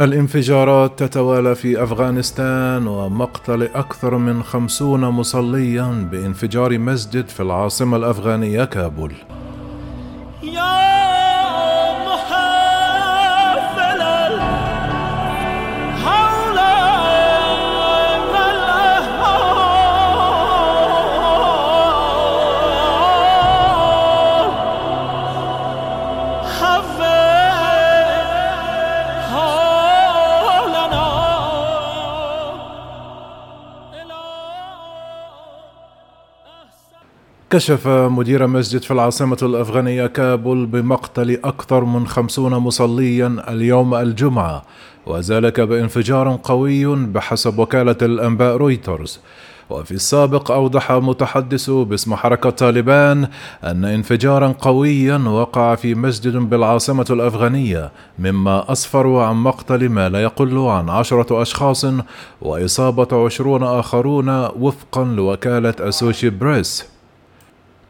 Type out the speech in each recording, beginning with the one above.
الانفجارات تتوالى في أفغانستان ومقتل أكثر من خمسون مصليا بانفجار مسجد في العاصمة الأفغانية كابول. كشف مدير مسجد في العاصمة الأفغانية كابول بمقتل أكثر من خمسون مصليا اليوم الجمعة وذلك بانفجار قوي بحسب وكالة الأنباء رويترز. وفي السابق أوضح متحدث باسم حركة طالبان أن انفجارا قويا وقع في مسجد بالعاصمة الأفغانية مما أسفر عن مقتل ما لا يقل عن عشرة أشخاص وإصابة عشرون آخرون وفقا لوكالة أسوشيتد برس.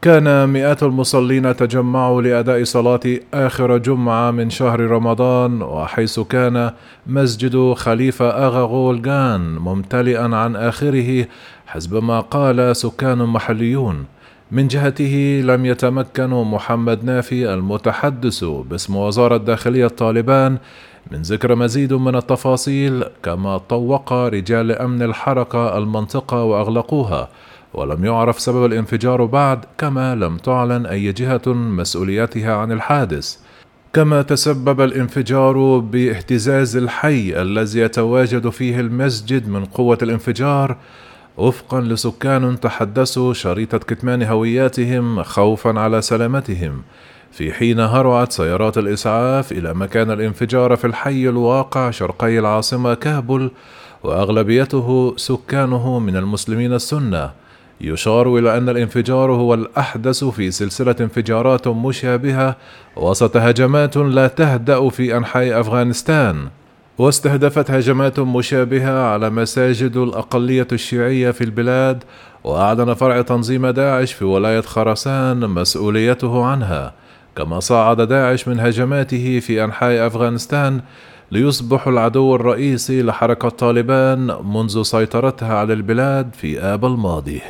كان مئات المصلين تجمعوا لأداء صلاة آخر جمعة من شهر رمضان وحيث كان مسجد خليفة آغا غولغان ممتلئا عن آخره حسب ما قال سكان محليون. من جهته لم يتمكن محمد نافي المتحدث باسم وزارة داخلية طالبان من ذكر مزيد من التفاصيل كما طوق رجال أمن الحركة المنطقة وأغلقوها. ولم يعرف سبب الانفجار بعد كما لم تعلن أي جهة مسؤوليتها عن الحادث. كما تسبب الانفجار باهتزاز الحي الذي يتواجد فيه المسجد من قوة الانفجار وفقا لسكان تحدثوا شريطة كتمان هوياتهم خوفا على سلامتهم. في حين هرعت سيارات الإسعاف إلى مكان الانفجار في الحي الواقع شرقي العاصمة كابول وأغلبيته سكانه من المسلمين السنة. يشار إلى أن الانفجار هو الأحدث في سلسلة انفجارات مشابهة وسط هجمات لا تهدأ في أنحاء أفغانستان واستهدفت هجمات مشابهة على مساجد الأقلية الشيعية في البلاد وأعلن فرع تنظيم داعش في ولاية خراسان مسؤوليته عنها كما صعد داعش من هجماته في أنحاء أفغانستان ليصبح العدو الرئيسي لحركة طالبان منذ سيطرتها على البلاد في آب الماضي.